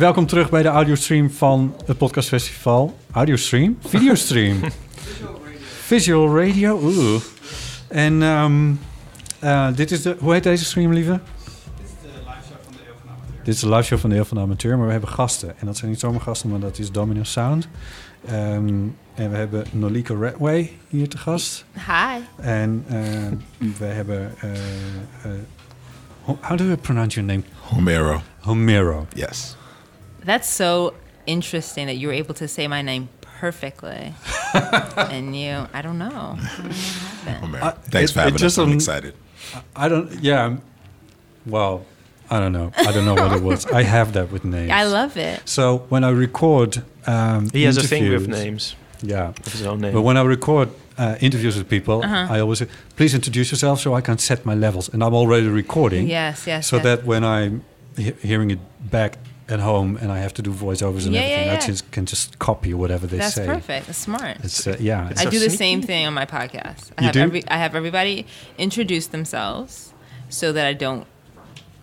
welkom terug bij de audiostream van het podcastfestival. Audiostream? Videostream. Visual radio. Oeh. En ehm, eh, dit is de... Hoe heet deze stream, lieve? Dit is de live show van de Eeuw van de Amateur, maar we hebben gasten. En dat zijn niet zomaar gasten, maar dat is Domino Sound. Ehm, en we hebben Nolika Redway hier te gast. Hi. En uh, we hebben... Uh, uh, how do we pronounce your name? Homero. Homero. Yes. That's so interesting that you were able to say my name perfectly. and you, I don't know. I don't know what happened. Homero. Thanks it- for having just us. I'm on- excited. I don't... Yeah. I'm- Well, I don't know. I don't know what it was. I have that with names. I love it. So when I record um, He has a thing with names Yeah. of his own name. But when I record uh, interviews with people, Uh-huh. I always say, please introduce yourself so I can set my levels. And I'm already recording. Yes, yes. So yes. that when I'm he- hearing it back at home and I have to do voiceovers and Yeah, everything, yeah, I just can just copy whatever they That's say. perfect. That's smart. It's uh, yeah. It's I do the same thing on my podcast. I You have do? every I have everybody introduce themselves so that I don't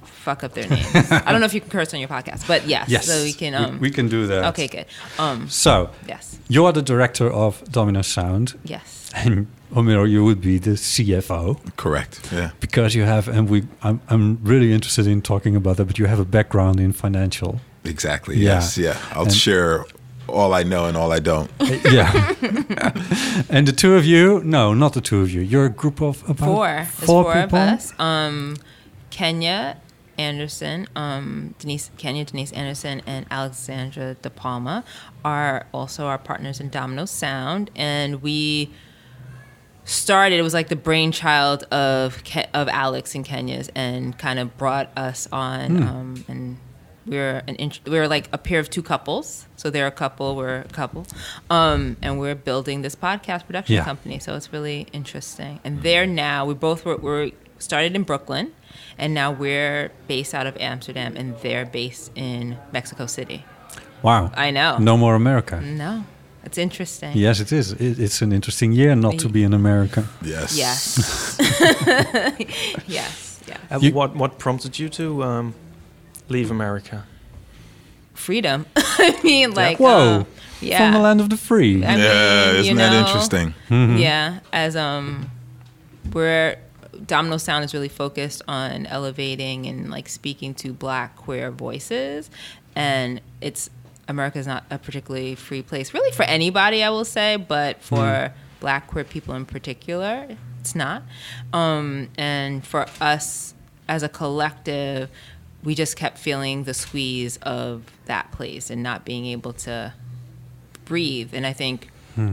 fuck up their names. I don't know if you can curse on your podcast, but yes. yes. So we can um we, can do that. Okay, good. Um So yes. you're the director of Domino Sound, Yes. and Homero, you would be the CFO. Correct. Yeah. because you have and we I'm, I'm really interested in talking about that but you have a background in financial Exactly. Yeah. Yes. Yeah. I'll And- share all I know and all I don't. yeah and the two of you no not the two of you you're a group of about Four. Four, four people of us. Um Kenya Anderson, um, Denise Kenya, Denise Anderson, and Alexandra De Palma are also our partners in Domino Sound, and we started. It was like the brainchild of Ke- of Alex and Kenya's, and kind of brought us on. Um, and we are an int- we were like a pair of two couples. So they're a couple, we're a couple, um, and we're building this podcast production Yeah. company. So it's really interesting. And they're now we both were, were started in Brooklyn, and now we're based out of Amsterdam, and they're based in Mexico City. wow I know. no more america No, it's interesting. yes it is it, it's an interesting year not to be in america Yes. Yes. yes. Yeah. Uh, You- what what prompted you to um, leave America? Freedom. I mean, like, whoa um, yeah. from the land of the free I yeah. mean, Isn't you that interesting? Mm-hmm. Yeah, as um, we're Domino Sound is really focused on elevating and like speaking to Black queer voices, and it's America's not a particularly free place, really for anybody, I will say, but for Black queer people in particular, it's not. Um, and for us as a collective, we just kept feeling the squeeze of that place and not being able to breathe. And I think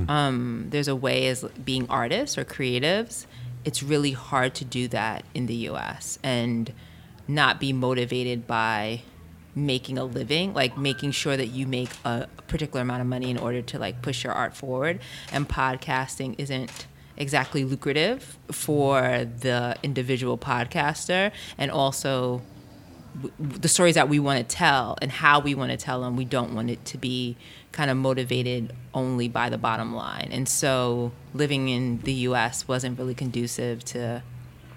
um, there's a way as being artists or creatives, it's really hard to do that in the U.S. and not be motivated by making a living, like making sure that you make a, particular amount of money in order to like push your art forward. And podcasting isn't exactly lucrative for the individual podcaster, and also the stories that we want to tell and how we want to tell them, we don't want it to be kind of motivated only by the bottom line. And so living in the US wasn't really conducive to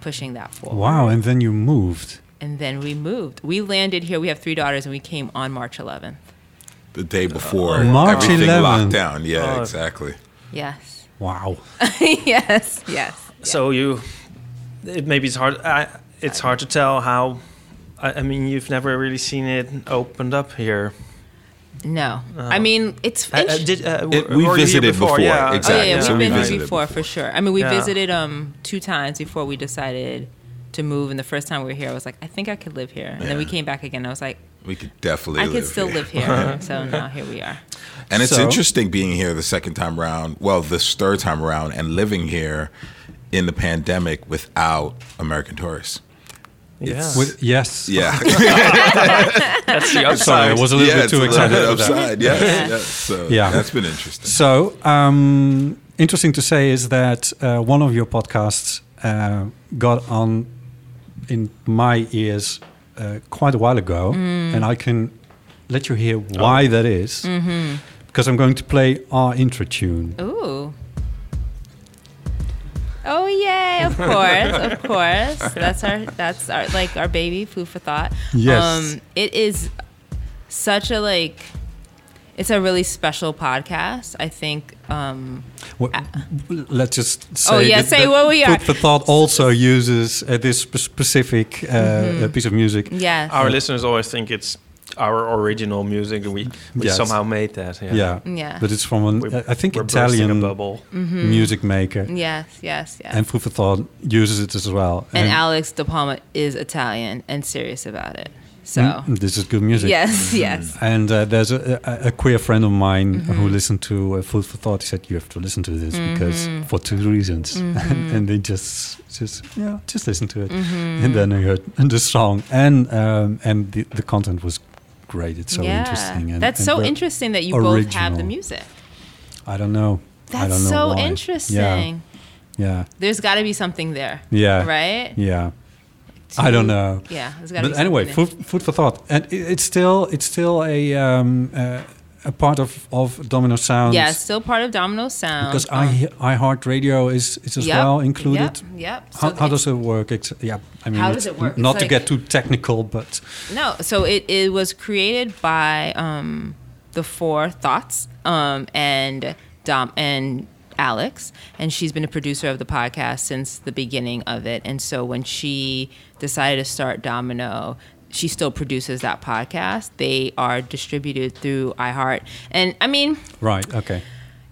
pushing that forward. wow and then you moved And then we moved. We landed here. We have three daughters, and we came on March 11th. The day before March everything 11th. locked down. Yeah. Oh. Exactly. Yes. wow yes. Yes. So you, it, maybe it's hard. I, it's hard to tell how. I, I mean, you've never really seen it opened up here. No. I mean, it's. Uh, uh, did, uh, It- were we here visited before, Yeah. Oh exactly. yeah, yeah So we've been here before, before. for sure. I mean, we Yeah. visited um two times before we decided to move, and the first time we were here, I was like, I think I could live here, and then we came back again. I was like, We could definitely. I could still here. live here. so now here we are. And it's So- interesting being here the second time around, well, this third time around, and living here in the pandemic without American tourists. Yeah. With, yes Yeah. That's the upside. sorry i was a little yeah, bit too a little excited bit for that. upside. Yes, Yeah. yes. So Yeah. that's been interesting. So, um, interesting to say is that uh, one of your podcasts uh, got on in my ears uh, quite a while ago, and I can let you hear why that is. Because I'm going to play our intro tune. Ooh. Oh yay! Of course, of course. That's our that's our like our baby food for thought. Yes. Um, it is such a like it's a really special podcast. I think um Well, let's just say. Oh, yeah, that- say that what we are. Food for Thought also uses uh, this specific uh, Mm-hmm. uh, piece of music. yes. Our listeners always think it's our original music, and we, we Yes. somehow made that. Yeah, Yeah. Yeah. But it's from an, We're- I think, we're bursting a Italian bubble. music maker. yes, yes, yes. And Food for Thought uses it as well. and Alex De Palma is Italian and serious about it. So Mm, this is good music. yes, yes. And uh, there's a, a, a queer friend of mine Mm-hmm. who listened to uh, Food for Thought. He said, "You have to listen to this because Mm-hmm. for two reasons." and they just, just yeah, just listen to it. Mm-hmm. And then I heard the song, and um, and the, the content was great. It's so yeah. interesting. And, That's and so interesting that you both have the music. I don't know. I That's don't know so why. interesting. Yeah, yeah. There's got to be something there, yeah, right? yeah. I don't know. Yeah, there's got to be. But anyway, food, food for thought, and it, it's still it's still a um, uh, a part of of Domino Sound. Yeah, it's still part of Domino Sound. because Um, I iHeartRadio is is as yep, well included. Yep. yep. How, So how it- does it work? It's, yeah, I mean, How does it work? Not to get too technical, but No, so it, it was created by um, the four thoughts um, and Dom and Alex, and she's been a producer of the podcast since the beginning of it. And so when she decided to start Domino, she still produces that podcast. They are distributed through iHeart, and I mean, right, okay,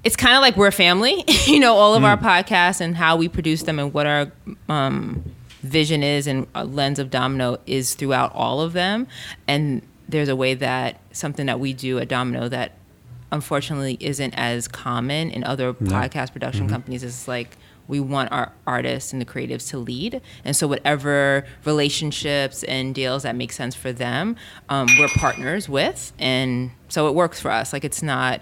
it's kind of like we're family, you know, all of our podcasts and how we produce them and what our um, vision is and a lens of Domino is throughout all of them. And there's a way that something that we do at Domino that unfortunately isn't as common in other podcast production companies is like we want our artists and the creatives to lead and so whatever relationships and deals that make sense for them um, we're partners with and so it works for us like it's not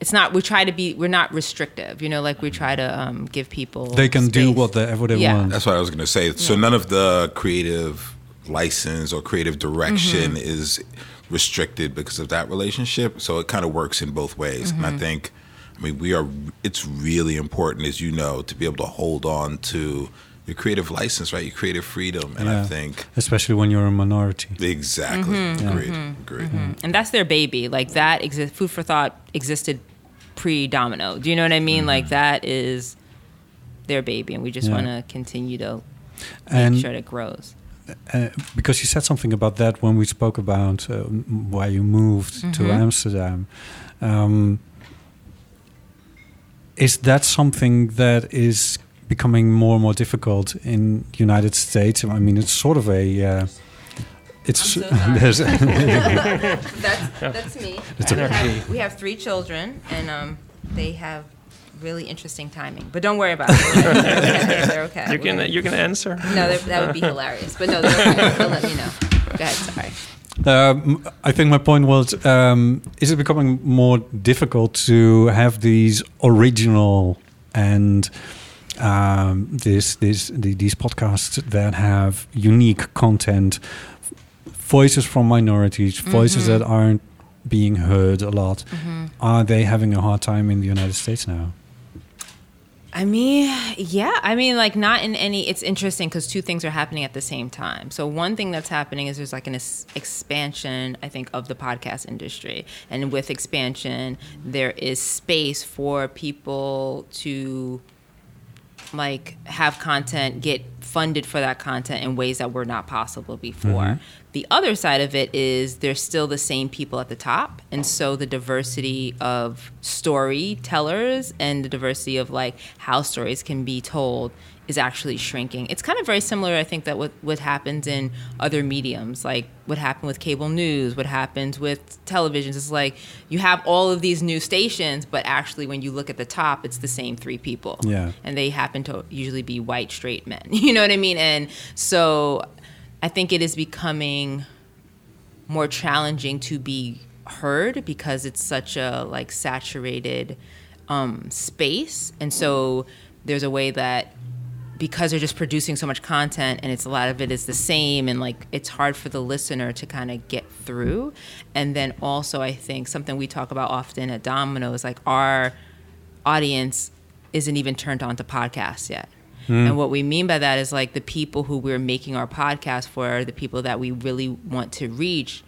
it's not we try to be we're not restrictive you know like we try to um, give people they can do space. whatever they Yeah. want. That's what I was going to say. So none of the creative license or creative direction Mm-hmm. is restricted because of that relationship. So it kind of works in both ways. And Mm-hmm. I think, I mean, we are. It's really important, as you know, to be able to hold on to your creative license, right? Your creative freedom. And I think especially when you're a minority. exactly. Mm-hmm. Agreed. Agreed. and that's their baby like that exist food for thought existed pre-domino do you know what i mean like that is their baby and we just Yeah. want to continue to make And sure it grows uh, because you said something about that when we spoke about uh, why you moved to Mhm. Amsterdam. Um, is that something that is becoming more and more difficult in the United States? I mean, it's sort of a. Uh, it's I'm so sorry. that's that's me It's we, have, we have three children and um, they have really interesting timing but don't worry about it. They're okay. You can you can answer. no that would be hilarious but no they're okay. They'll let me know. Go ahead sorry. Um, I think my point was: um, is it becoming more difficult to have these original and um, this this the, these podcasts that have unique content, voices from minorities, voices that aren't being heard a lot? Are they having a hard time in the United States now? I mean, yeah. I mean, like, not in any. It's interesting because two things are happening at the same time. So, one thing that's happening is there's like an expansion, I think, of the podcast industry. And with expansion, there is space for people to like have content get funded for that content in ways that were not possible before. Mm-hmm. The other side of it is there's still the same people at the top, and so the diversity of storytellers and the diversity of like how stories can be told is actually shrinking. It's kind of very similar, I think, that what what happens in other mediums, like what happened with cable news, what happens with televisions. It's like you have all of these new stations, but actually, when you look at the top, it's the same three people Yeah. and they happen to usually be white straight men. You know what I mean? And so I think it is becoming more challenging to be heard because it's such a like saturated um, space. And so there's a way that because they're just producing so much content and it's a lot of it is the same and like it's hard for the listener to kind of get through and then also i think something we talk about often at domino is like our audience isn't even turned on to podcasts yet hmm. and what we mean by that is like the people who we're making our podcast for are the people that we really want to reach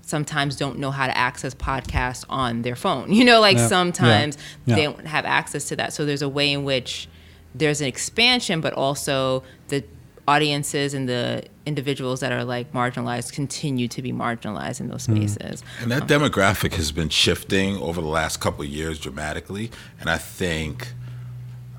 sometimes don't know how to access podcasts on their phone. You know, like Yeah. sometimes Yeah. they don't have access to that. So there's a way in which there's an expansion, but also the audiences and the individuals that are like marginalized continue to be marginalized in those mm-hmm. spaces. And that um, demographic has been shifting over the last couple of years dramatically. And I think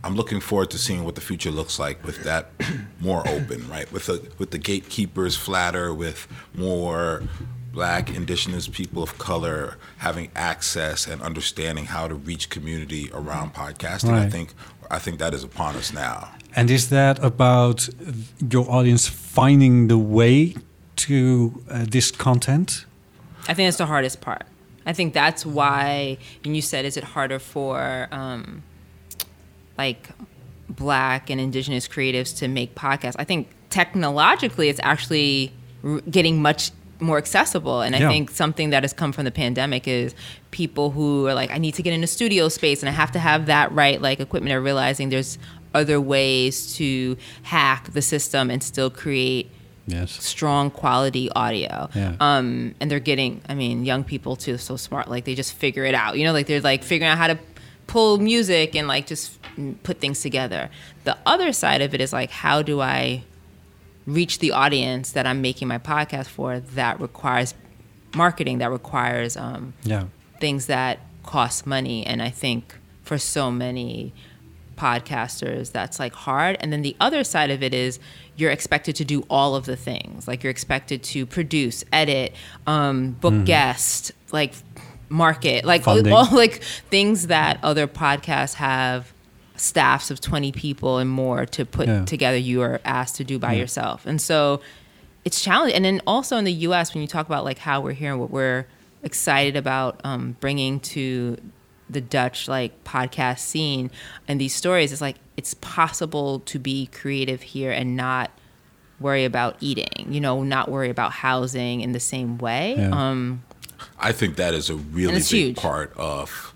I'm looking forward to seeing what the future looks like with that more open, right? With the with the gatekeepers flatter, with more black, indigenous people of color having access and understanding how to reach community around podcasting. I think I think that is upon us now. And is that about your audience finding the way to uh, this content? I think that's the hardest part. I think that's why, and you said, is it harder for um, like black and indigenous creatives to make podcasts? I think technologically it's actually r- getting much more accessible. And I Yeah. think something that has come from the pandemic is people who are like, I need to get in a studio space and I have to have that right, like equipment, are realizing there's other ways to hack the system and still create Yes. strong quality audio. Yeah. Um, and they're getting, I mean, young people too, so smart. Like they just figure it out. You know, like they're like figuring out how to pull music and like just put things together. The other side of it is like, how do I reach the audience that I'm making my podcast for that requires marketing, that requires um, Yeah. things that cost money. And i think for so many podcasters that's like hard. And then the other side of it is you're expected to do all of the things. Like you're expected to produce edit um, book guest like market like all like things that other podcasts have staffs of 20 people and more to put Yeah. together you are asked to do by Yeah. yourself and so it's challenging and then also in the us when you talk about like how we're here and what we're excited about um, bringing to the dutch like podcast scene and these stories it's like it's possible to be creative here and not worry about eating you know not worry about housing in the same way Yeah. um, I think that is a really big huge. part of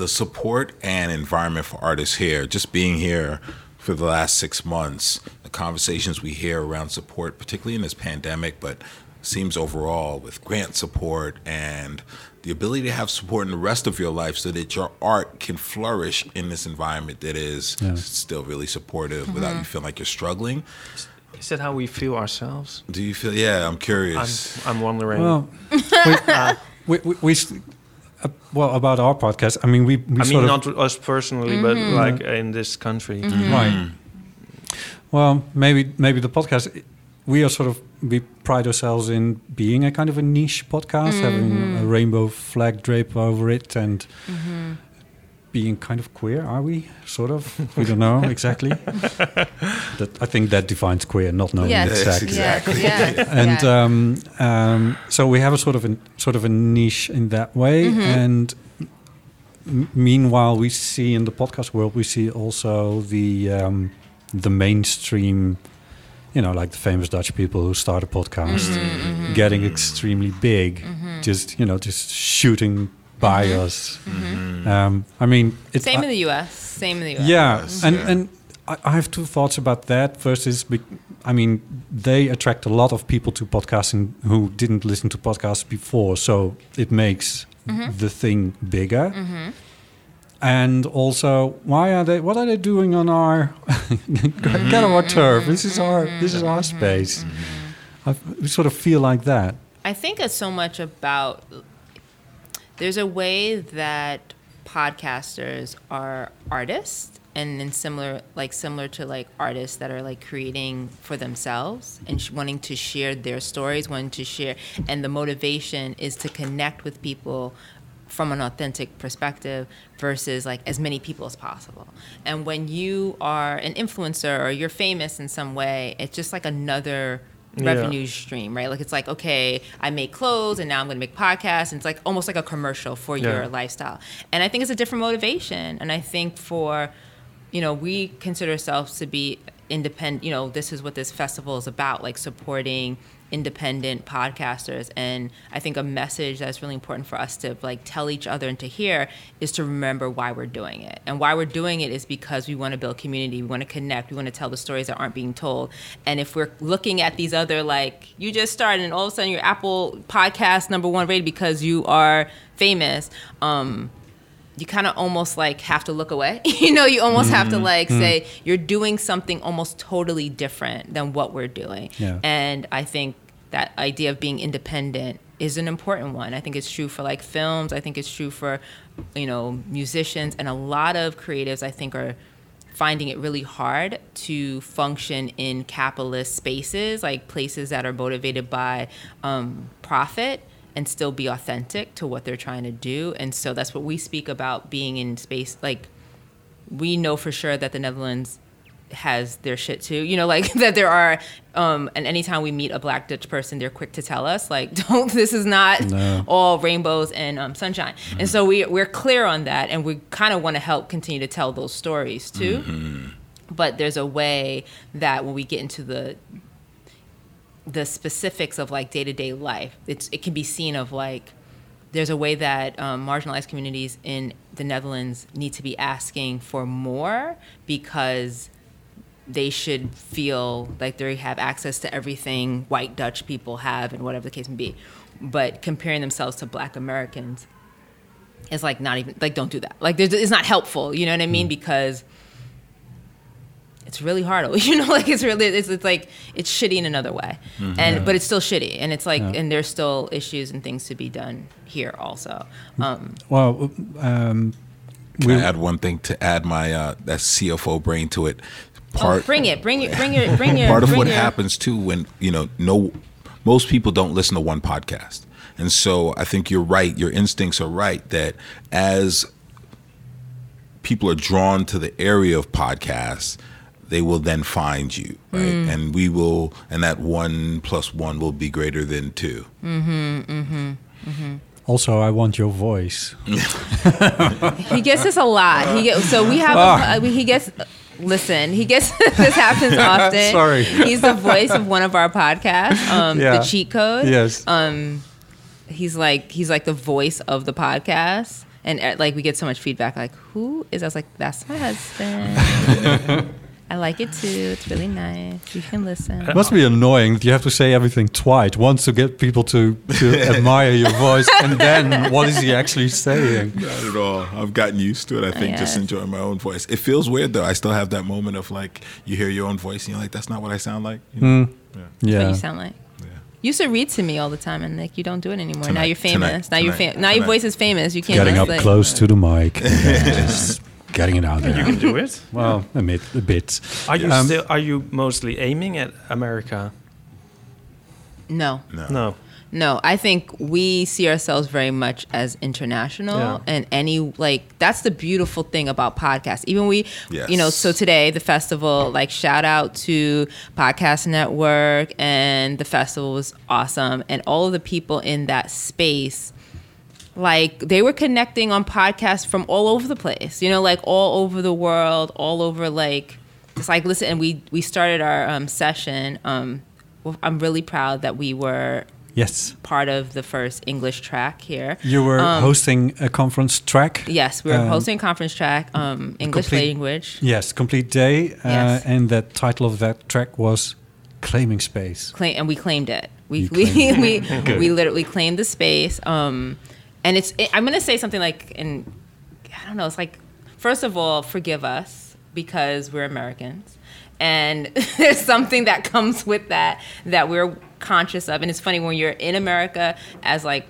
the support and environment for artists here. Just being here for the last six months, the conversations we hear around support, particularly in this pandemic, but seems overall with grant support and the ability to have support in the rest of your life so that your art can flourish in this environment that is Yeah. still really supportive mm-hmm. without you feeling like you're struggling. Is that how we feel ourselves? Do you feel? Yeah, I'm I'm, curious. I'm wondering. Well, uh, we, we, we, we s- uh, well about our podcast. I mean, we, we I sort mean, of not us personally, but mm-hmm. like in this country. Mm-hmm. Mm-hmm. right. Well, maybe maybe the podcast. We are sort of we pride ourselves in being a kind of a niche podcast, having a rainbow flag drape over it, and being kind of queer. Are we sort of? We don't know exactly. that I think that defines queer, not knowing Yes. Yes, exactly. exactly. yes, yes, and yeah. um, um, so we have a sort of a sort of a niche in that way. Mm-hmm. And m- meanwhile, we see in the podcast world, we see also the um, the mainstream, you know, like the famous Dutch people who start a podcast, Mm-hmm, getting extremely big, just you know, just shooting by Mm-hmm. us. Um, I mean, it's same I- in the us same in the us yeah, Yes, and yeah. and I, I have two thoughts about that. First is, I mean, they attract a lot of people to podcasting who didn't listen to podcasts before, so it makes mm-hmm. the thing bigger. Mm-hmm. And also, why are they? What are they doing on our get on our mm-hmm. turf? This is our this is our space. I we sort of feel like that. I think it's so much about there's a way that podcasters are artists and then similar like similar to like artists that are like creating for themselves and sh- wanting to share their stories wanting to share and the motivation is to connect with people from an authentic perspective versus like as many people as possible. And when you are an influencer or you're famous in some way it's just like another Yeah. revenue stream, right? Like it's like, okay, I make clothes and now I'm going to make podcasts. And it's like almost like a commercial for Yeah. your lifestyle. And I think it's a different motivation. And I think for you know, we consider ourselves to be independent. You know, this is what this festival is about, like supporting independent podcasters. And i think a message that's really important for us to like tell each other and to hear is to remember why we're doing it. And why we're doing it is because we want to build community we want to connect we want to tell the stories that aren't being told. And if we're looking at these other like you just started and all of a sudden your apple podcast number one rated because you are famous um you kind of almost like have to look away. you know, you almost have to like say you're doing something almost totally different than what we're doing. Yeah. And I think that idea of being independent is an important one. I think it's true for like films. I think it's true for, you know, musicians and a lot of creatives. I think are finding it really hard to function in capitalist spaces, like places that are motivated by um, profit and still be authentic to what they're trying to do. And so that's what we speak about being in space. Like, we know for sure that the Netherlands has their shit too. You know, like that there are, um, and anytime we meet a black Dutch person, they're quick to tell us, like, don't, this is not No. all rainbows and um, sunshine. And so we, we're clear on that. And we kind of want to help continue to tell those stories too. But there's a way that when we get into the the specifics of like day to day life. It's it can be seen of like there's a way that um, marginalized communities in the Netherlands need to be asking for more because they should feel like they have access to everything white Dutch people have and whatever the case may be. But comparing themselves to Black Americans is like not even like don't do that. Like it's not helpful. You know what I mean? Because it's really hard. You know, like it's really it's, it's like it's shitty in another way, and but it's still shitty, and it's like Yeah. and there's still issues and things to be done here also. Um, Well, um, Can I we add one thing to add my uh, that CFO brain to it? oh, bring it, bring it, bring your, bring your. part of bring what your- happens too when you know no most people don't listen to one podcast and so i think you're right your instincts are right that as people are drawn to the area of podcasts they will then find you right Mm. and we will and that one plus one will be greater than two also I want your voice. He gets this a lot. He get, so we have Ah. a, uh, he gets. Listen, he gets this happens often. Sorry. he's the voice of one of our podcasts, um, Yeah. the cheat code. Yes. um he's like he's like the voice of the podcast and uh, like we get so much feedback like who is I was like that's my husband I like it too. It's really nice. You can listen. It must be annoying that you have to say everything twice. Once to get people to, to admire your voice, and then what is he actually saying? not at all. I've gotten used to it i think just Yes. enjoying my own voice. It feels weird though. I still have that moment of like you hear your own voice and you're like that's not what i sound like you know? Hmm. yeah. what you sound like. You used to read to me all the time and like you don't do it anymore. Now you're famous. Tonight, now you're tonight, fam- now your voice is famous. You can't Getting up like- close to the mic, and just getting it out there. You can do it. Well, a bit. A bit. Are you Um, still? Are you mostly aiming at America? no no No. No, I think we see ourselves very much as international Yeah. and any like that's the beautiful thing about podcasts. Even we Yes. you know, so today the festival, like shout out to Podcast Network and the festival was awesome and all of the people in that space like they were connecting on podcasts from all over the place you know like all over the world all over like it's like listen and we we started our um, session um well, i'm really proud that we were Yes. part of the first english track here You were Um, hosting a conference track. yes we were Um, hosting a conference track um english complete- language Yes, complete day. Uh, Yes. And the title of that track was Claiming Space. claim and we claimed it. We You we we, we literally claimed the space. Um, and it's it, I'm gonna say something like and I don't know. It's like first of all, forgive us because we're Americans, and there's something that comes with that that we're conscious of. And it's funny when you're in America as like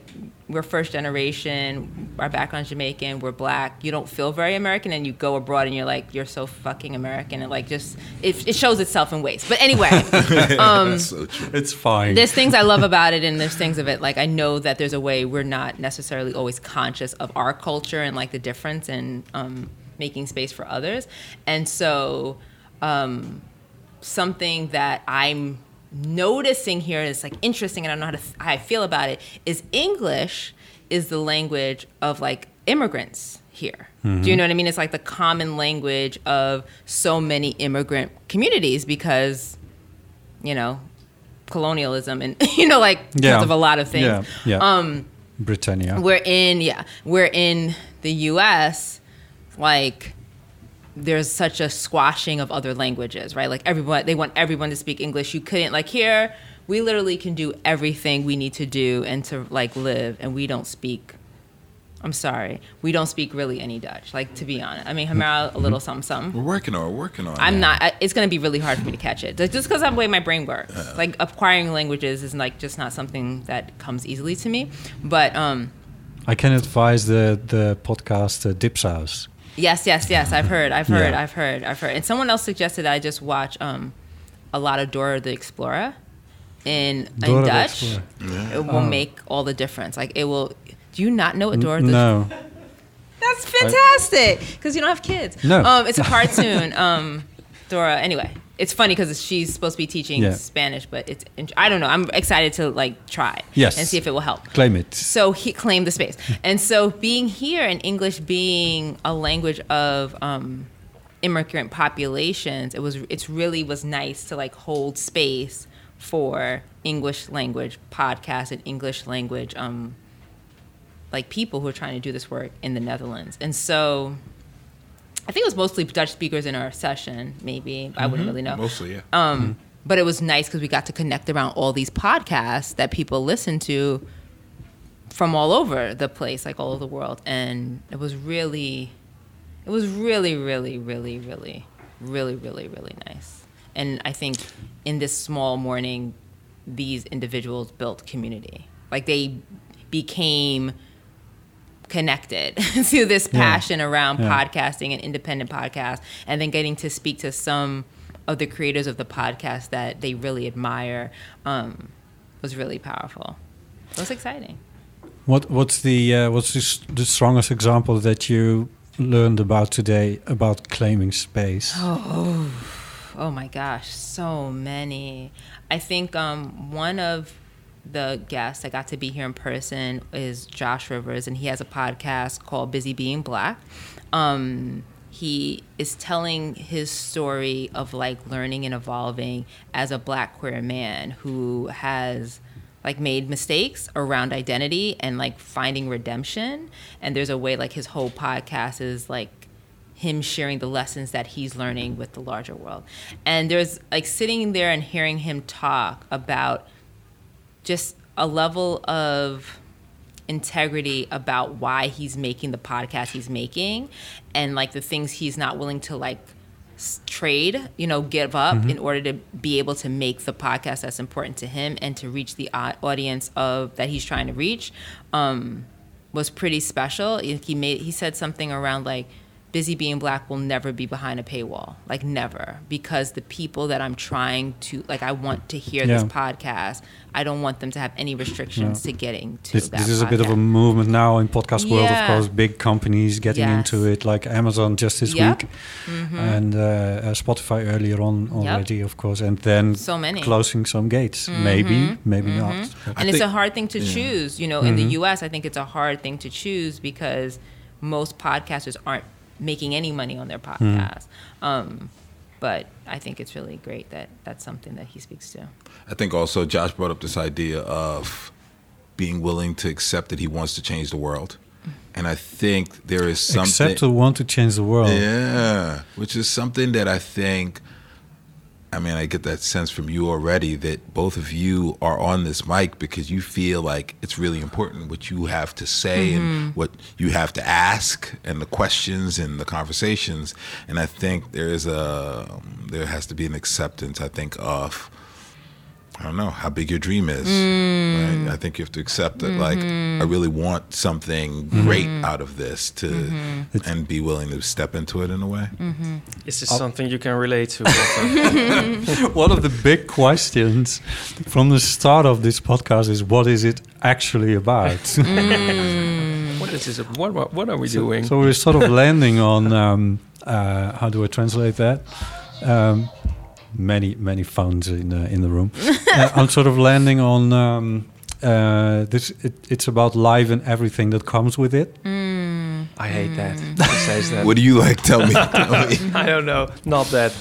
we're first generation, our background's Jamaican, we're black. You don't feel very American, and you go abroad and you're like, you're so fucking American, and like just it, it shows itself in ways. But anyway, um, so. It's fine. there's things I love about it, and there's things of it like I know that there's a way we're not necessarily always conscious of our culture and like the difference and um, making space for others, and so um, something that I'm noticing here is like interesting, and I don't know how to how I feel about it is English is the language of like immigrants here. Do you know what I mean? It's like the common language of so many immigrant communities because, you know, colonialism and you know, like because Yeah. of a lot of things. Yeah, yeah. Um, Britannia. we're in yeah we're in the us like there's such a squashing of other languages right like everyone they want everyone to speak english you couldn't like here we literally can do everything we need to do and to like live and we don't speak i'm sorry we don't speak really any dutch like to be honest i mean Homero a little something something We're working on. it, We're working on. I'm it. not. I, it's going to be really hard for me to catch it, just because of the way my brain works. Like acquiring languages is like just not something that comes easily to me. But um, I can advise the the podcast uh, Dipsaus. Yes, yes, yes. I've heard. I've heard. Yeah. I've heard. I've heard. And someone else suggested I just watch um, a lot of Dora the Explorer in Dora in the Dutch. Explorer. It will Oh. make all the difference. Like it will. Do you not know what Dora? the No, That's fantastic because you don't have kids. No. Um, it's a cartoon. um, Dora. Anyway, it's funny because she's supposed to be teaching Yeah. Spanish, but it's. I don't know. I'm excited to like try. Yes. And see if it will help claim it. so he claimed the space and so being here and english being a language of um, immigrant populations it was it's really was nice to like hold space for english language podcasts and english language um, like people who are trying to do this work in the netherlands and so i think it was mostly dutch speakers in our session maybe i wouldn't really know Mostly, yeah. um, But it was nice because we got to connect around all these podcasts that people listen to from all over the place, like all over the world. And it was really, it was really, really, really, really, really, really, really nice. And I think in this small morning, these individuals built community. Like they became connected to this Yeah. passion around Yeah. podcasting and independent podcasts and then getting to speak to some of the creators of the podcast that they really admire um, was really powerful it was exciting What what's the uh, what's the, the strongest example that you learned about today about claiming space? oh my gosh so many i think um, one of the guest that got to be here in person is josh rivers and he has a podcast called busy being black um, he is telling his story of like learning and evolving as a black queer man who has like made mistakes around identity and like finding redemption and there's a way like his whole podcast is like him sharing the lessons that he's learning with the larger world. And there's like sitting there and hearing him talk about just a level of integrity about why he's making the podcast he's making and like the things he's not willing to like trade, you know, give up in order to be able to make the podcast that's important to him and to reach the audience of that he's trying to reach um, was pretty special. He made he said something around like busy being black will never be behind a paywall like never because the people that i'm trying to like i want to hear this podcast i don't want them to have any restrictions to getting to This, that this is a bit of a movement now in podcast world, of course. Big companies getting Yes. into it, like Amazon just this Yep. week, and uh, uh, Spotify earlier on already, of course, and then So many. closing some gates. Maybe, maybe not. and it's think- a hard thing to choose you know in the us i think it's a hard thing to choose because most podcasters aren't making any money on their podcast um, but i think it's really great that that's something that he speaks to I think also Josh brought up this idea of being willing to accept that he wants to change the world, and I think there is something. Except to want to change the world. Yeah, which is something that I think. I mean, I get that sense from you already that both of you are on this mic because you feel like it's really important what you have to say and mm-hmm. what you have to ask and the questions and the conversations. And I think there is a there has to be an acceptance. I think of I don't know how big your dream is. Right? I think you have to accept that. Like, I really want something great out of this to, and be willing to step into it in a way. Is this something you can relate to? One of the big questions from the start of this podcast is what is it actually about? what is this? What, what, what are we doing? So we're sort of landing on um, uh, how do I translate that? Um, many many phones in uh, in the room. uh, I'm sort of landing on um, uh, this. It, it's about life and everything that comes with it. I hate that. Mm. He says that. What do you like? Tell me. Tell me. I don't know. Not that.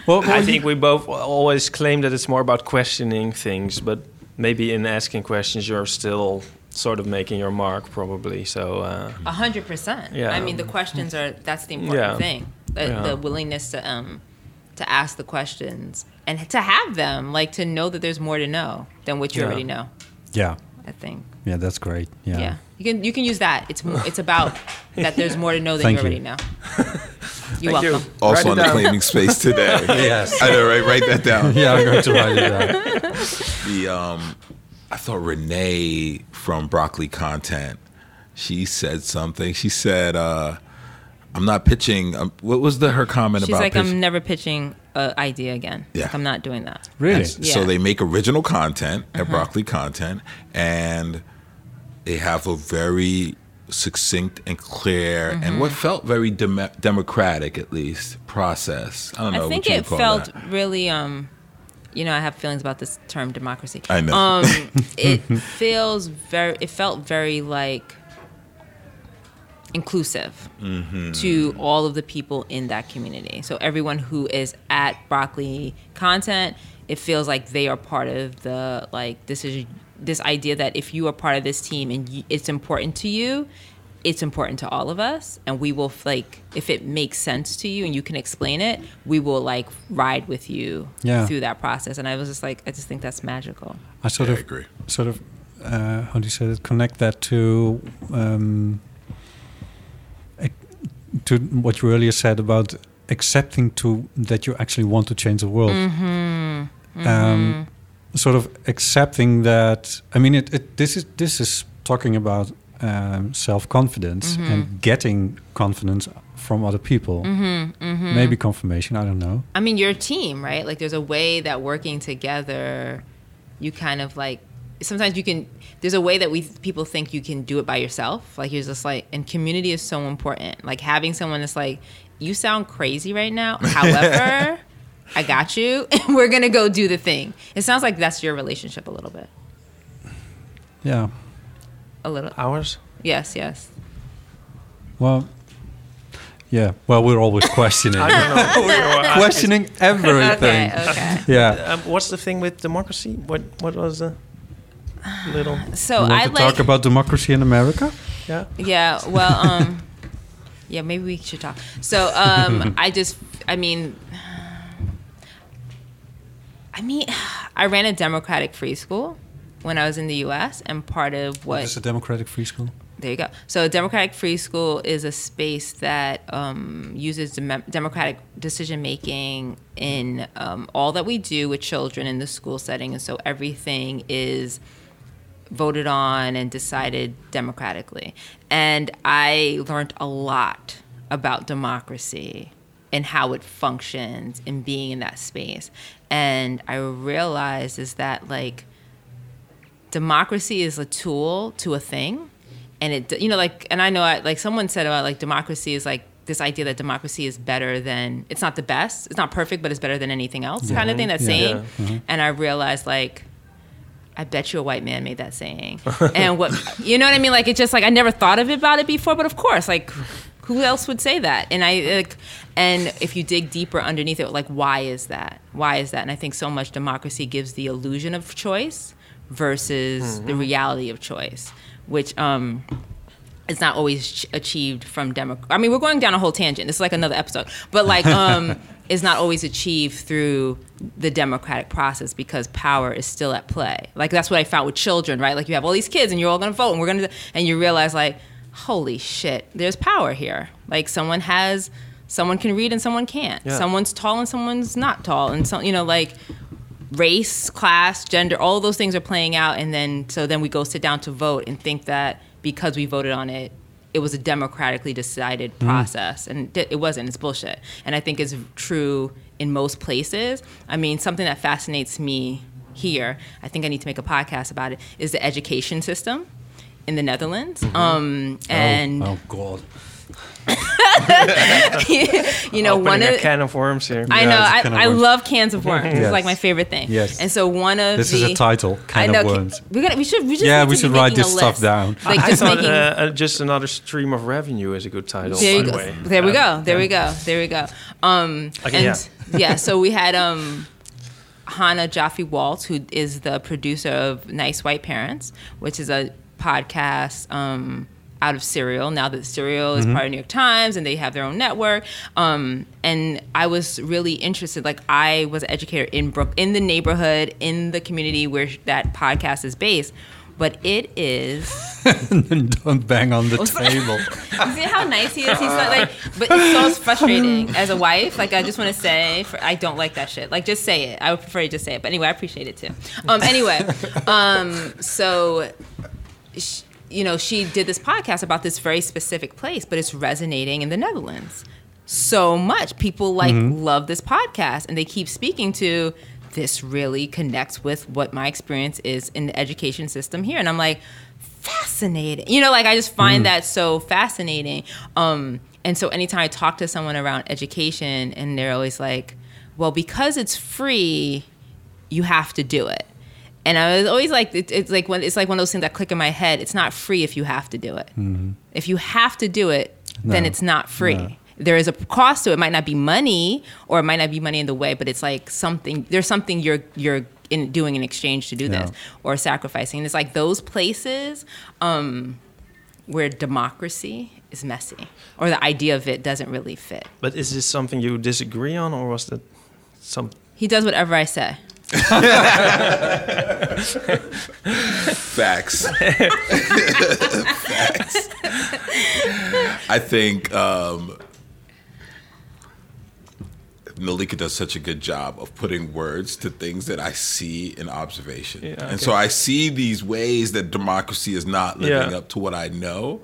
Well, I think we both always claim that it's more about questioning things, but maybe in asking questions, you're still sort of making your mark, probably. So, uh, A hundred percent. Yeah. I mean, the questions are that's the important Yeah. thing. The, Yeah. the willingness to um to ask the questions and to have them, like to know that there's more to know than what you Yeah. already know. yeah, I think. yeah, that's great. Yeah. Yeah. You can you can use that. It's it's about that there's more to know than Thank you already you. know. You're Thank you. welcome. Also Write on the down. claiming space today. Yes. I know, right? Write that down. Yeah, I'm going to write it down. The um, I thought Renee from Broccoli Content, she said something. She said, uh, "I'm not pitching." Um, what was the her comment She's about? She's like, pitch- I'm never pitching an idea again. Yeah. Like, I'm not doing that. Really? And So they make original content at Uh-huh. Broccoli Content, and they have a very succinct and clear and Mm-hmm. what felt very dem- democratic, at least, process. I don't know. I think what you it call felt that. really um you know, I have feelings about this term democracy. I know. Um it feels very it felt very like inclusive Mm-hmm. to all of the people in that community. So everyone who is at Broccoli content, it feels like they are part of the like this is this idea that if you are part of this team and you, it's important to you, it's important to all of us and we will like if it makes sense to you and you can explain it, we will like ride with you Yeah. through that process. And I was just like I just think that's magical. I sort Yeah, of I agree. sort of uh, how do you say that? Connect that to um, to what you earlier said about accepting to that you actually want to change the world. Um, sort of accepting that. I mean, it, it this is this is talking about um, self confidence mm-hmm. and getting confidence from other people. Mm-hmm, mm-hmm. Maybe confirmation. I don't know. I mean, you're a team, right? Like, there's a way that working together, you kind of like. Sometimes you can. There's a way that we people think you can do it by yourself. Like you're just like, and community is so important. Like having someone that's like, you sound crazy right now. However, I got you, and we're gonna go do the thing. It sounds like that's your relationship a little bit. Yeah. A little. Ours? Yes. Yes. Well. Yeah. Well, we're always questioning. I don't know. Questioning everything. Okay. Okay. Yeah. Um, what's the thing with democracy? What What was the little? So you want I to like. talk about democracy in America? Yeah. Yeah, well, um, yeah, maybe we should talk. So, um, I just, I mean, I mean, I ran a Democratic free school when I was in the U.S., and part of what It's a democratic free school. there you go. So, Democratic Free School is a space that um, uses dem- democratic decision making in um, all that we do with children in the school setting. And so, everything is voted on and decided democratically. And I learned a lot about democracy and how it functions in being in that space. And I realized is that, like, democracy is a tool to a thing and it you know like and i know I, like someone said about like democracy is like this idea that democracy is better than it's not the best it's not perfect but it's better than anything else kind of thing that Yeah. saying Yeah. Uh-huh. and i realized like I bet you a white man made that saying. and what you know what I mean? Like it's just like I never thought of it about it before, but of course, like who else would say that? And I like and if you dig deeper underneath it, like why is that? Why is that? And I think so much democracy gives the illusion of choice versus the reality of choice, which um it's not always ch- achieved from demo. I mean, we're going down a whole tangent. It's like another episode, but like, um, is not always achieved through the democratic process because power is still at play. Like that's what I found with children, right? Like you have all these kids and you're all gonna vote and we're gonna, and you realize like, holy shit, there's power here. Like someone has, someone can read and someone can't. Yeah. Someone's tall and someone's not tall, and so you know like race, class, gender, all those things are playing out, and then so then we go sit down to vote and think that because we voted on it, it was a democratically decided process, and it wasn't. It's bullshit, and I think it's true in most places. I mean, something that fascinates me here, I think I need to make a podcast about it, is the education system in the Netherlands, um, and oh, oh God. you know, one of a can of worms here. I Yeah, know. it's I, I love cans of worms. It's Yes. like my favorite thing. Yes. And so one of This the, is a title, I Can know. of can- Worms. We're gonna. We should. We just Yeah, we should write this stuff down. Like I just thought making. uh, uh, just another stream of revenue is a good title. there by you the go. way. There we go. There we go. There we go. Um, Okay, and yeah. So we had um, Chana Joffe-Walt, who is the producer of Nice White Parents, which is a podcast um, out of Serial. Now that Serial is part of New York Times and they have their own network, um, and I was really interested. Like I was an educator in Brook, in the neighborhood, in the community where that podcast is based. But it is Don't bang on the Oh, table. you see how nice he is? He's not like, but it's so frustrating as a wife. Like, I just want to say, for, I don't like that shit. Like, just say it. I would prefer you just say it. But anyway, I appreciate it too. Um, anyway, um, so, sh you know, she did this podcast about this very specific place, but it's resonating in the Netherlands so much. People like love this podcast, and they keep speaking to. This really connects with what my experience is in the education system here, and I'm like, fascinating. You know, like I just find that so fascinating. Um, and so anytime I talk to someone around education, and they're always like, "Well, because it's free, you have to do it." And I was always like, it, it's like when it's like one of those things that click in my head. It's not free if you have to do it. If you have to do it, then it's not free. No. There is a cost to it. It might not be money, or it might not be money in the way, but it's like something. There's something you're you're in doing in exchange to do Yeah. this, or sacrificing. And it's like those places um, where democracy is messy, or the idea of it doesn't really fit. But is this something you disagree on, or was that some? He does whatever I say. Facts. Facts. I think um, Malika does such a good job of putting words to things that I see in observation. Yeah, And so I see these ways that democracy is not living Yeah. up to what I know,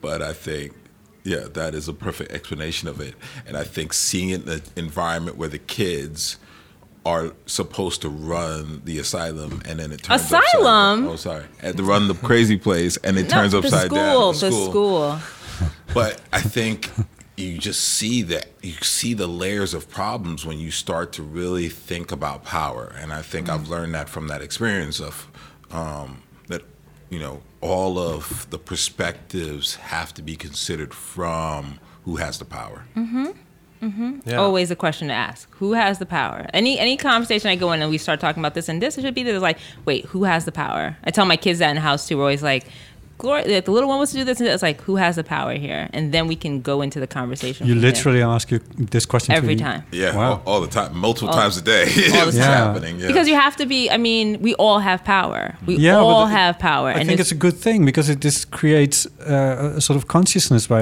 but I think. Yeah, that is a perfect explanation of it. And I think seeing it in an environment where the kids are supposed to run the asylum and then it turns upside Asylum? down. Oh, sorry. at to run the crazy place and it No, turns the upside school, down. The school. the school. But I think you just see that you see the layers of problems when you start to really think about power. And I think I've learned that from that experience of um, that you know all of the perspectives have to be considered from who has the power. Mm-hmm. Yeah. Always a question to ask. Who has the power? Any any conversation I go in and we start talking about this and this, it should be there's like, wait, who has the power? I tell my kids that in the house too. We're always like, Gloria, like, the little one wants to do this and. It's like, who has the power here? And then we can go into the conversation. You from there. literally ask you this question every you. time. Yeah, Wow. all, all the time, multiple All- times a day. all the it's time. happening. Yeah. Because you have to be. I mean, we all have power. We Yeah, but all it- have power. I think it's a good thing because it just creates uh, a sort of consciousness by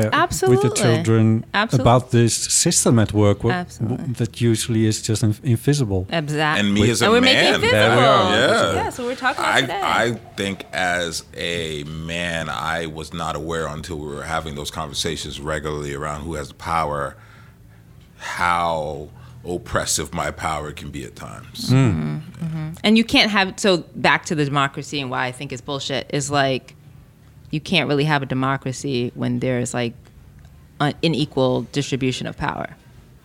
with the children Absolutely. about this system at work wh- Absolutely. that usually is just in- invisible. exactly. and me as a and we're making it visible. There we are. Yeah. Yeah, so we're talking about I, today. I think as a man, I was not aware until we were having those conversations regularly around who has the power, how oppressive my power can be at times. Hmm. Mm-hmm. Mm-hmm. And you can't have so back to the democracy and why I think it's bullshit is like you can't really have a democracy when there's like an unequal distribution of power.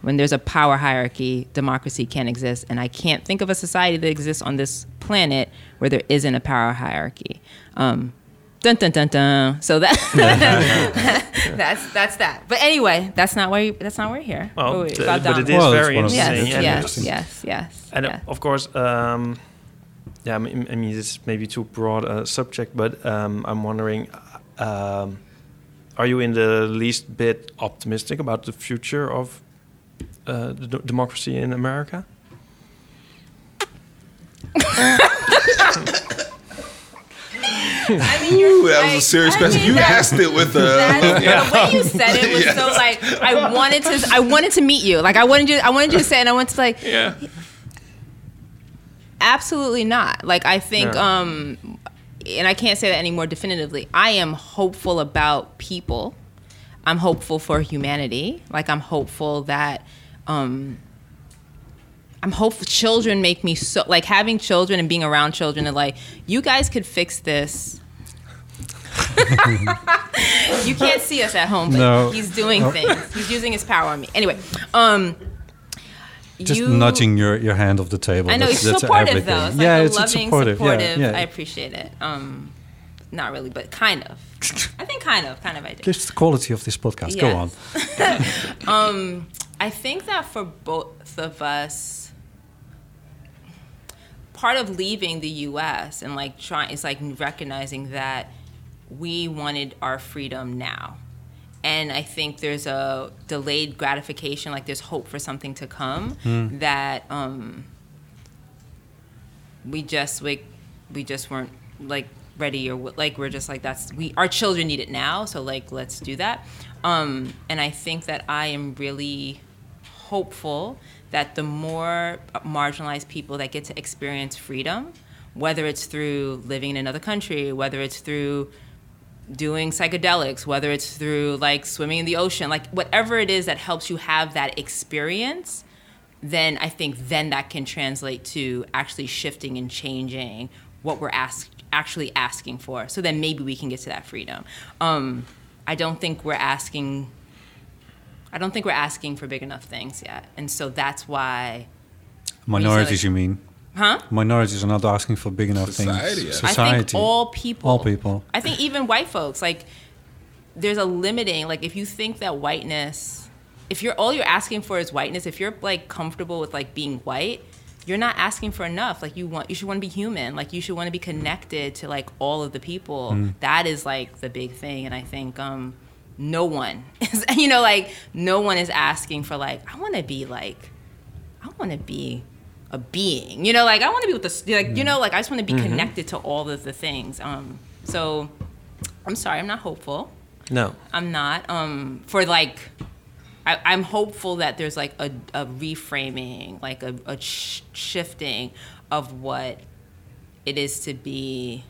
When there's a power hierarchy, democracy can't exist. And I can't think of a society that exists on this planet where there isn't a power hierarchy. Um, dun dun dun dun. So that that's that's that. But anyway, that's not why that's not why we're here. Well, We're about but it Dom. Well, it's very one of the interesting. Yes, and yes, yes, yes. And uh, yeah. of course, um, yeah, I mean, I mean, it's maybe too broad a subject, but um, I'm wondering, um, are you in the least bit optimistic about the future of uh, the d- democracy in America? I mean, you're, Ooh, that was I- a serious I question. mean, you that- asked it with a. That's, The way you said it was so like I wanted to. I wanted to meet you. Like I wanted you. I wanted you to say, and I wanted to like Yeah. absolutely not. Like I think, No. um, and I can't say that any more definitively. I am hopeful about people. I'm hopeful for humanity. Like I'm hopeful that. Um, I'm hopeful children make me so like having children and being around children and like you guys could fix this you can't see us at home, but No. he's doing Oh. things. He's using his power on me. Anyway, um, Just you, nudging your, your hand off the table. I know that's, he's that's supportive everything. though. It's like yeah, the it's, it's loving, supportive. supportive. Yeah, yeah. I appreciate it. Um, not really, but kind of. I think kind of, kind of I do. Just the quality of this podcast. Go on. um, I think that for both of us, part of leaving the U.S. and like trying it's like recognizing that we wanted our freedom now, and I think there's a delayed gratification, like there's hope for something to come that um, we just like we just weren't like ready or like we're just like that's we our children need it now so like let's do that um and i think that i am really hopeful that the more marginalized people that get to experience freedom whether it's through living in another country whether it's through doing psychedelics whether it's through like swimming in the ocean like whatever it is that helps you have that experience then I think then that can translate to actually shifting and changing what we're ask, actually asking for. So then maybe we can get to that freedom. Um, I don't think we're asking. I don't think we're asking for big enough things yet, and so that's why. Minorities, you mean? Huh? Minorities are not asking for big enough Society, things. yeah. I Society. think all people. All people. I think even white folks like. There's a limiting like if you think that whiteness if you're all you're asking for is whiteness, if you're like comfortable with like being white, you're not asking for enough. Like you want, you should want to be human. Like you should want to be connected to like all of the people. That is like the big thing, and I think um, no one is, you know, like no one is asking for like I want to be like, I want to be a being. You know, like I want to be with the like you know, like I just want to be connected to all of the things. Um, so I'm sorry, I'm not hopeful. No. I'm not. Um, for like, I, I'm hopeful that there's like a, a reframing, like a, a sh- shifting of what it is to be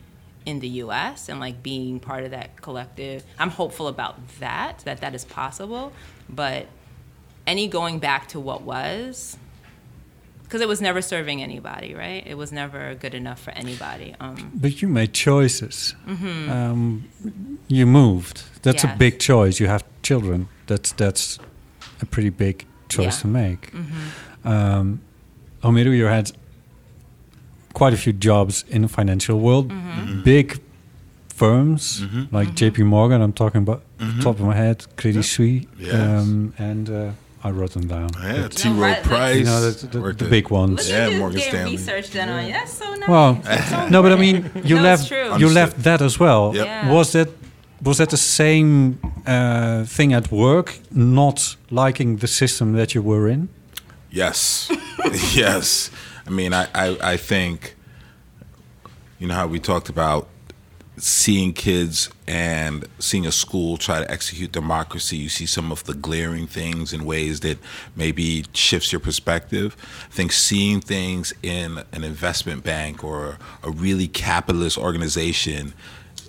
in the U.S. and like being part of that collective. I'm hopeful about that, that that is possible. But any going back to what was, because it was never serving anybody, right? It was never good enough for anybody. Um, But you made choices. Um, you moved. That's a Mm-hmm. Big choice. You have children. That's that's a pretty big choice Yeah. Mm-hmm. to make. Um, Homero, you had quite a few jobs in the financial world, Mm-hmm. big firms like J.P. Morgan. I'm talking about top of my head, Credit Suisse, Yes. um, and uh, I wrote them down. Yeah, But, T. Rowe right, Price. you know, the, the, worked the big ones. Look Yeah, at Morgan Stanley. research done on you. That's so nice. Well, So no, but I mean, you No, left true. you Understood. left that as well. Yep. Yeah. Was that was that the same uh, thing at work? Not liking the system that you were in. Yes, yes. I mean, I, I, I think, you know how we talked about seeing kids and seeing a school try to execute democracy. You see some of the glaring things in ways that maybe shifts your perspective. I think seeing things in an investment bank or a really capitalist organization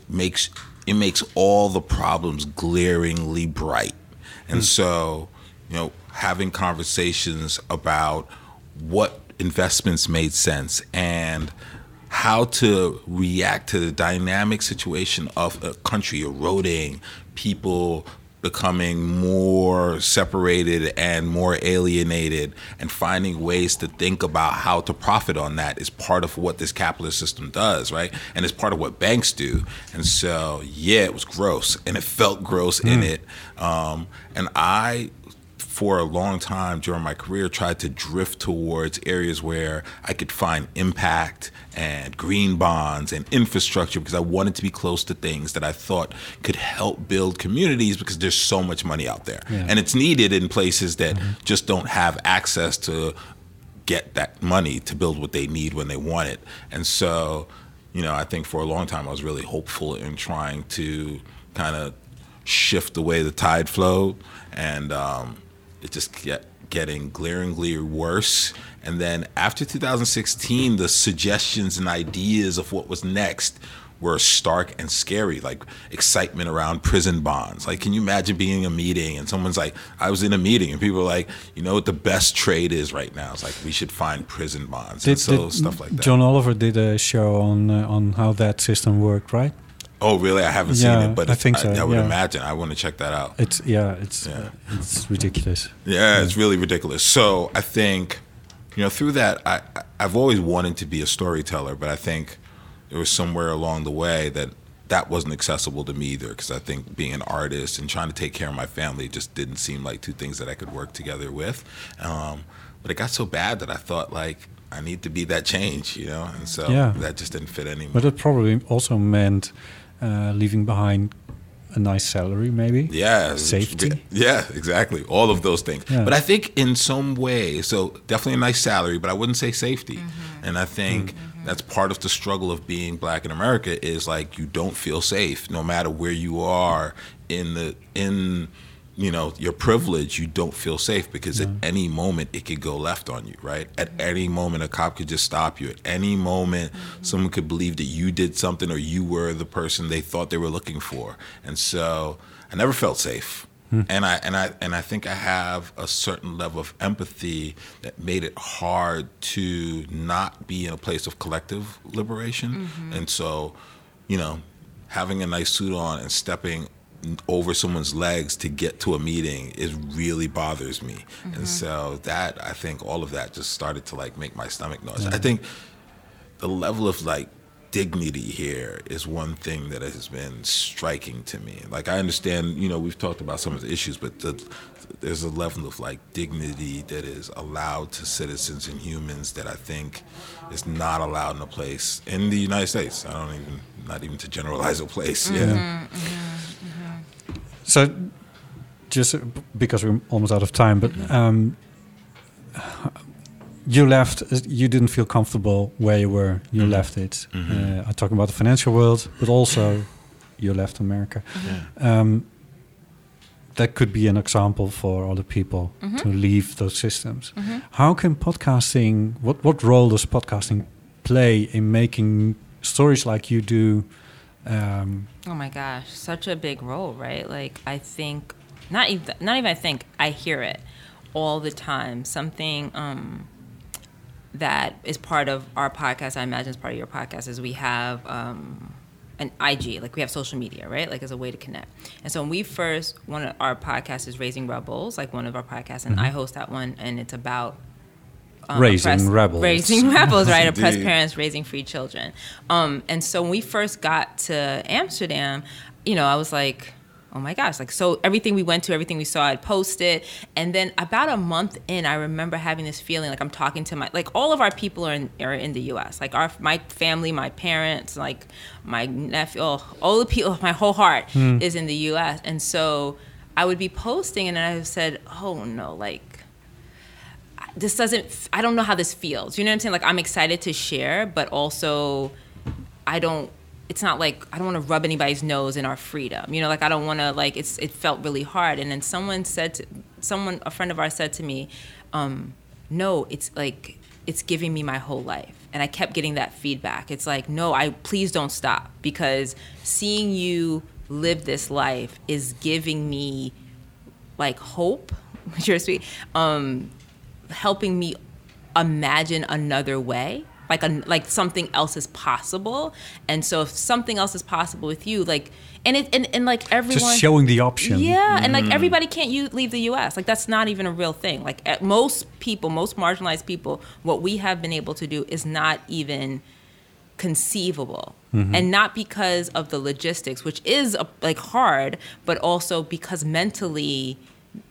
makes it makes all the problems glaringly bright. And hmm. so, you know, having conversations about what investments made sense and how to react to the dynamic situation of a country eroding, people becoming more separated and more alienated, and finding ways to think about how to profit on that is part of what this capitalist system does, right? And it's part of what banks do. And so, yeah, it was gross, and it felt gross in it. Um, and I for a long time during my career tried to drift towards areas where I could find impact and green bonds and infrastructure because I wanted to be close to things that I thought could help build communities because there's so much money out there. Yeah. And it's needed in places that just don't have access to get that money to build what they need when they want it. And so, you know, I think for a long time I was really hopeful in trying to kind of shift the way the tide flowed. And um, it just kept getting glaringly worse. And then after 2016, the suggestions and ideas of what was next were stark and scary, like excitement around prison bonds. Like, can you imagine being in a meeting and someone's like, I was in a meeting and people are like, you know what the best trade is right now? It's like, we should find prison bonds. and so stuff like that. John Oliver did a show on uh, on how that system worked, right? Oh, really? I haven't Yeah, seen it, but I think so, I, would yeah. imagine. I want to check that out. It's yeah, it's Yeah. it's ridiculous. Yeah, it's really ridiculous. So I think, you know, through that, I I- I've always wanted to be a storyteller, but I think it was somewhere along the way that that wasn't accessible to me either. Because I think being an artist and trying to take care of my family just didn't seem like two things that I could work together with. Um, but it got so bad that I thought like I need to be that change, you know, and so that just didn't fit anymore. But it probably also meant uh, leaving behind a nice salary, maybe. Yeah. Safety. Yeah, exactly. All of those things. Yeah. But I think in some way, so definitely a nice salary, but I wouldn't say safety. Mm-hmm. And I think that's part of the struggle of being black in America is like you don't feel safe no matter where you are in the in you know your privilege you don't feel safe because at mm-hmm. any moment it could go left on you right? At any moment a cop could just stop you. At any moment mm-hmm. someone could believe that you did something or you were the person they thought they were looking for. And so i never felt safe. Hmm. And i and i and i think i have a certain level of empathy that made it hard to not be in a place of collective liberation. Mm-hmm. And so you know having a nice suit on and stepping over someone's legs to get to a meeting is really bothers me. And mm-hmm. so that i think all of that just started to like make my stomach nauseous i mm-hmm. think the level of like dignity here is one thing that has been striking to me. Like i understand you know we've talked about some of the issues but the, there's a level of like dignity that is allowed to citizens and humans that i think is not allowed in a place in the united states. I don't even not even to generalize a place yeah mm-hmm, So, just because we're almost out of time, but um, you left. uh, You didn't feel comfortable where you were. You Mhm. left it. Mhm. Uh, I'm talking about the financial world, but also you left America. Yeah. Um, that could be an example for other people Mhm. to leave those systems. Mhm. How can podcasting? What what role does podcasting play in making stories like you do? Um, Oh my gosh, such a big role, right? Like I think not even not even I think I hear it all the time. Something um, that is part of our podcast, I imagine is part of your podcast, is we have um, an IG, like we have social media, right? Like as a way to connect. And so when we first one of our podcasts is Raising Rebels, like one of our podcasts, and I host that one, and it's about um, Raising oppressed- rebels. Raising rebels, right? Oppressed Indeed. parents raising free children. Um, and so when we first got to Amsterdam, you know, I was like, oh my gosh, like so everything we went to, everything we saw, I'd post it. And then about a month in, I remember having this feeling like I'm talking to my like all of our people are in are in the US. Like our my family, my parents, like my nephew, oh, all the people, my whole heart is in the US. And so I would be posting and I said, oh no, like this doesn't i don't know how this feels you know what i'm saying? Like i'm excited to share but also i don't it's not like i don't want to rub anybody's nose in our freedom you know? Like i don't want to like it's it felt really hard. And then someone said to, someone a friend of ours said to me um, no it's like it's giving me my whole life. And i kept getting that feedback. It's like no i please don't stop because seeing you live this life is giving me like hope. Which are sweet. Um helping me imagine another way like a, like something else is possible and so if something else is possible with you like and it and, and like everyone just showing the option. yeah, and like everybody can't you leave the U.S. Like that's not even a real thing. Like at most people, most marginalized people, what we have been able to do is not even conceivable, and not because of the logistics, which is uh, like hard, but also because mentally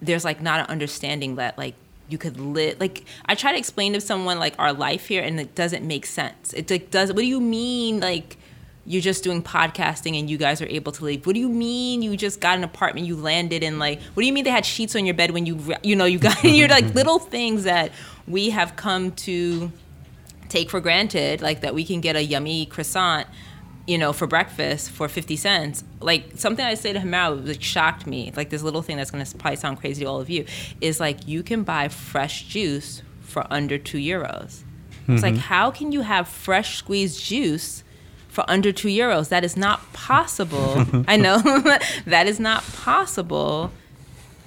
there's like not an understanding that like you could live like i try to explain to someone like our life here and it doesn't make sense. It like does what do you mean like you're just doing podcasting and you guys are able to leave? What do you mean you just got an apartment you landed in like what do you mean they had sheets on your bed when you you know you got you're like little things that we have come to take for granted, like that we can get a yummy croissant, you know, for breakfast for 50 cents. Like something I say to him out like shocked me. Like this little thing that's going to probably sound crazy to all of you is like you can buy fresh juice for under two euros. It's like mm-hmm. how can you have fresh squeezed juice for under two euros? That is not possible. I know that is not possible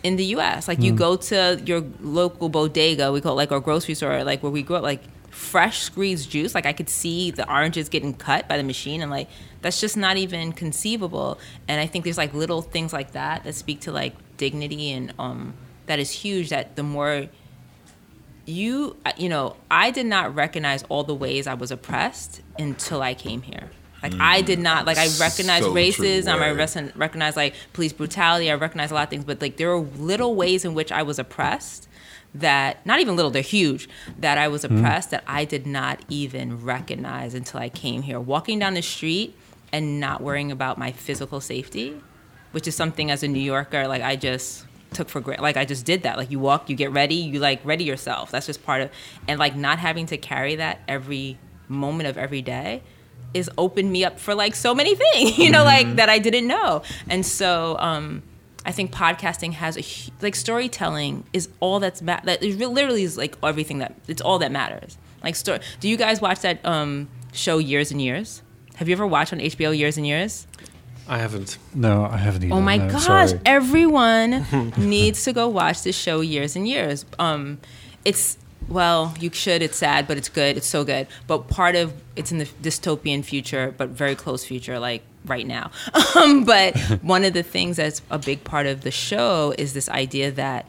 in the U.S. Like you mm. go to your local bodega, we call it like our grocery store, like where we grew up, like fresh squeezed juice. Like I could see the oranges getting cut by the machine, and like that's just not even conceivable. And I think there's like little things like that that speak to like dignity and um, that is huge. That the more you uh, you know i did not recognize all the ways i was oppressed until i came here like i did not like i recognized So racism i recognize recognize like police brutality i recognize a lot of things but like there were little ways in which i was oppressed that not even little they're huge that i was oppressed that i did not even recognize until i came here walking down the street and not worrying about my physical safety which is something as a New Yorker, like I just took for granted. Like I just did that. Like you walk, you get ready, you like ready yourself. That's just part of, and like not having to carry that every moment of every day is opened me up for like so many things, you know, like that I didn't know. And so, um, I think podcasting has a hu- like storytelling is all that's ma- that literally is like everything that it's all that matters. Like story. Do you guys watch that um, show Years and Years? Have you ever watched on HBO Years and Years? I haven't. No, I haven't either. Oh my no, gosh! sorry. Everyone needs to go watch this show years and years. Um, it's well, you should. It's sad, but it's good. It's so good. But part of it's in the dystopian future, but very close future, like right now. Um, but one of the things that's a big part of the show is this idea that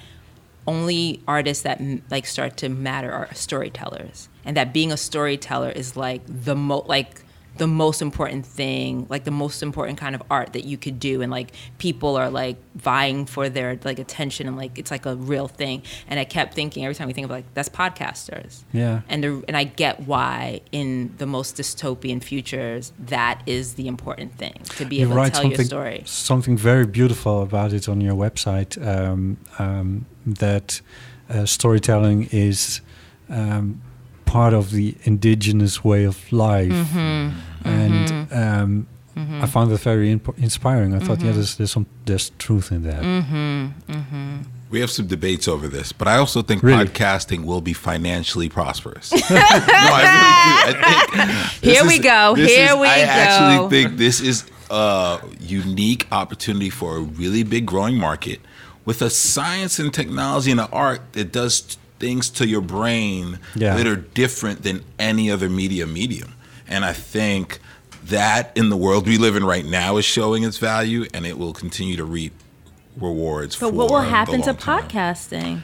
only artists that like start to matter are storytellers, and that being a storyteller is like the most like the most important thing, like the most important kind of art that you could do, and like people are like vying for their like attention, and like it's like a real thing. And I kept thinking every time we think of like that's podcasters, Yeah. and the, and I get why in the most dystopian futures that is the important thing to be you able to tell something your story. something very beautiful about it on your website. Um, um, that uh, storytelling is um, part of the indigenous way of life, Mm-hmm. and um, I found that very imp- inspiring. I thought, yeah, Mm-hmm. there's there's some there's truth in that. We have some debates over this, but I also think Really? podcasting will be financially prosperous. no, I really do. I think Here we is- go. this Here is- we I go. I actually think this is a unique opportunity for a really big growing market with a science and technology and an art that does t- things to your brain Yeah. that are different than any other media medium. And I think that in the world we live in right now is showing its value, and it will continue to reap rewards. But for what will happen to long term. podcasting?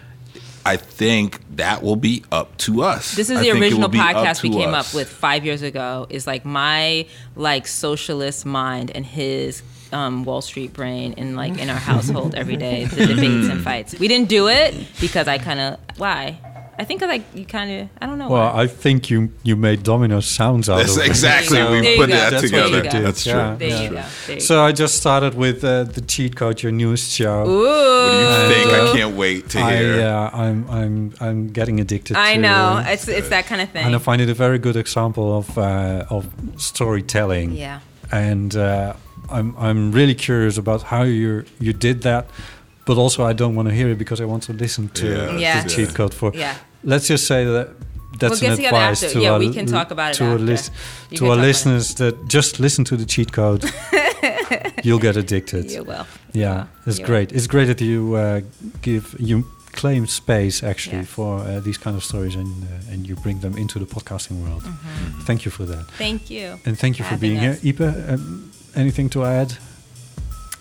I think that will be up to us. This is I the think it will original podcast we came us. up with five years ago. Is like my like socialist mind and his um, Wall Street brain in like in our household every day, the debates and fights. We didn't do it because I kind of why. I think like you kind of I don't know. Well, why. I think you you made domino sounds out That's of it. exactly There you we put There that go. That's what together. That's true. Yeah. there you go. There you So I just started with uh, the cheat code, your newest show. go. Ooh. What do you think? uh, I can't wait to I, hear. uh, I'm I'm I'm getting addicted. I to, know it's it's that kind of thing. and I find it a very good example of uh, of storytelling. Yeah. And uh, I'm I'm really curious about how you you did that, but also I don't want to hear it because I want to listen to Yeah, Yeah. the cheat code for. Yeah. Let's just say that. That's We'll an advice to Yeah, our, we can talk about it to our after. lis- You to our talk it. listeners that just listen to the cheat code. You'll get addicted. You will. Yeah, it's You will. great. It's great that you uh, give you claim space actually Yes. for uh, these kind of stories and uh, and you bring them into the podcasting world. Thank you for that, Thank you. and thank you for Having being us. here, Ipe. Um, anything to add?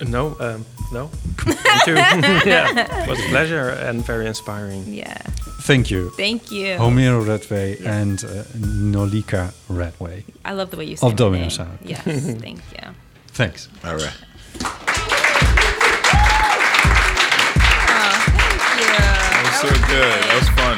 No, um, no. Thank you. yeah, it was a pleasure and very inspiring. Yeah. Thank you, Thank you. Homero Redway Yeah. and uh, Malika Redway. I love the way you say Of Domino name. Sound. Yes, thank you. Thanks. All right. Oh, thank you. That was so good. That was fun.